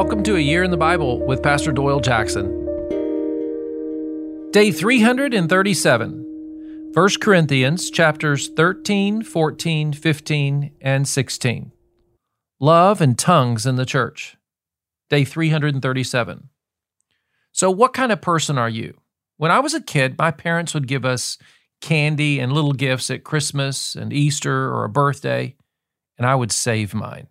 Welcome to A Year in the Bible with Pastor Doyle Jackson. Day 337. 1 Corinthians chapters 13, 14, 15, and 16. Love and tongues in the church. Day 337. So, what kind of person are you? When I was a kid, my parents would give us candy and little gifts at Christmas and Easter or a birthday, and I would save mine.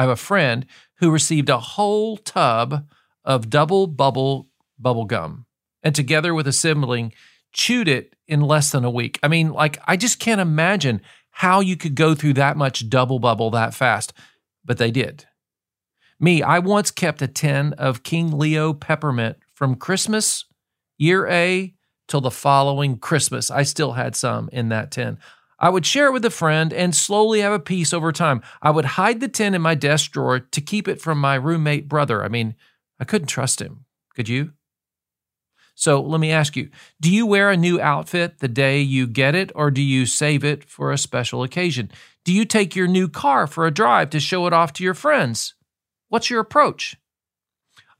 I have a friend who received a whole tub of Dubble Bubble bubble gum and together with a sibling chewed it in less than a week. I mean, like I just can't imagine how you could go through that much Dubble Bubble that fast, but they did. Me, I once kept a tin of King Leo peppermint from Christmas year A till the following Christmas. I still had some in that tin. I would share it with a friend and slowly have a piece over time. I would hide the tin in my desk drawer to keep it from my roommate brother. I mean, I couldn't trust him. Could you? So let me ask you do you wear a new outfit the day you get it, or do you save it for a special occasion? Do you take your new car for a drive to show it off to your friends? What's your approach?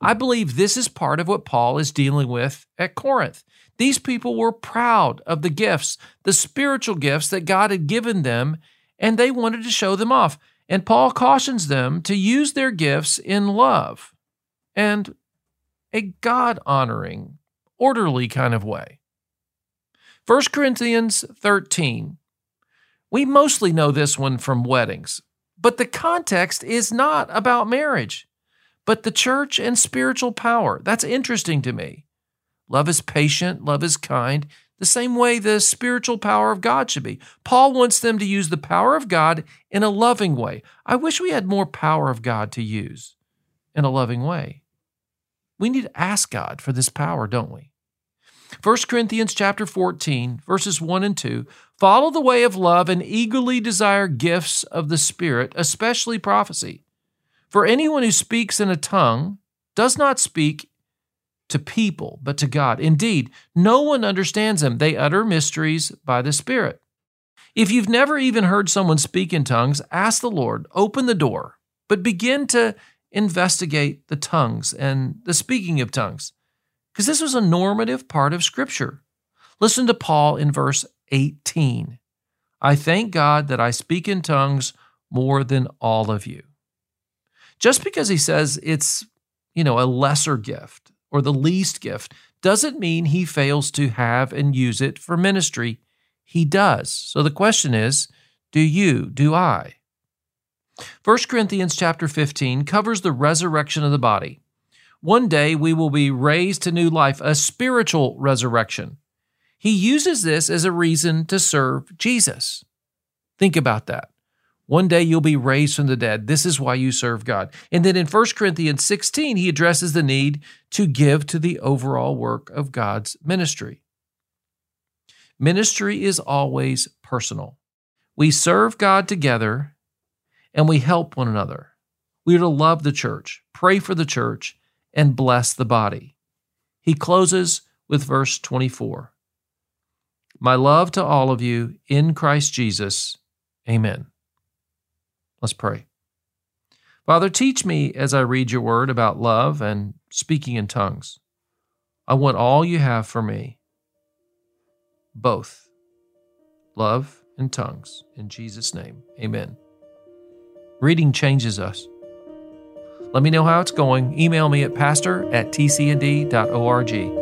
I believe this is part of what Paul is dealing with at Corinth. These people were proud of the gifts, the spiritual gifts that God had given them, and they wanted to show them off. And Paul cautions them to use their gifts in love and a God honoring, orderly kind of way. 1 Corinthians 13. We mostly know this one from weddings, but the context is not about marriage, but the church and spiritual power. That's interesting to me. Love is patient, love is kind, the same way the spiritual power of God should be. Paul wants them to use the power of God in a loving way. I wish we had more power of God to use in a loving way. We need to ask God for this power, don't we? 1 Corinthians chapter 14, verses 1 and 2 follow the way of love and eagerly desire gifts of the Spirit, especially prophecy. For anyone who speaks in a tongue does not speak to people, but to God. Indeed, no one understands them. They utter mysteries by the Spirit. If you've never even heard someone speak in tongues, ask the Lord, open the door, but begin to investigate the tongues and the speaking of tongues, because this was a normative part of Scripture. Listen to Paul in verse 18. I thank God that I speak in tongues more than all of you. Just because he says it's, you know, a lesser gift, or the least gift doesn't mean he fails to have and use it for ministry. He does. So the question is, do you, do I? 1 Corinthians chapter 15 covers the resurrection of the body. One day we will be raised to new life, a spiritual resurrection. He uses this as a reason to serve Jesus. Think about that. One day you'll be raised from the dead. This is why you serve God. And then in 1 Corinthians 16, he addresses the need to give to the overall work of God's ministry. Ministry is always personal. We serve God together and we help one another. We are to love the church, pray for the church, and bless the body. He closes with verse 24 My love to all of you in Christ Jesus. Amen. Let's pray. Father, teach me as I read your word about love and speaking in tongues. I want all you have for me, both love and tongues. In Jesus' name, amen. Reading changes us. Let me know how it's going. Email me at pastor at tcnd.org.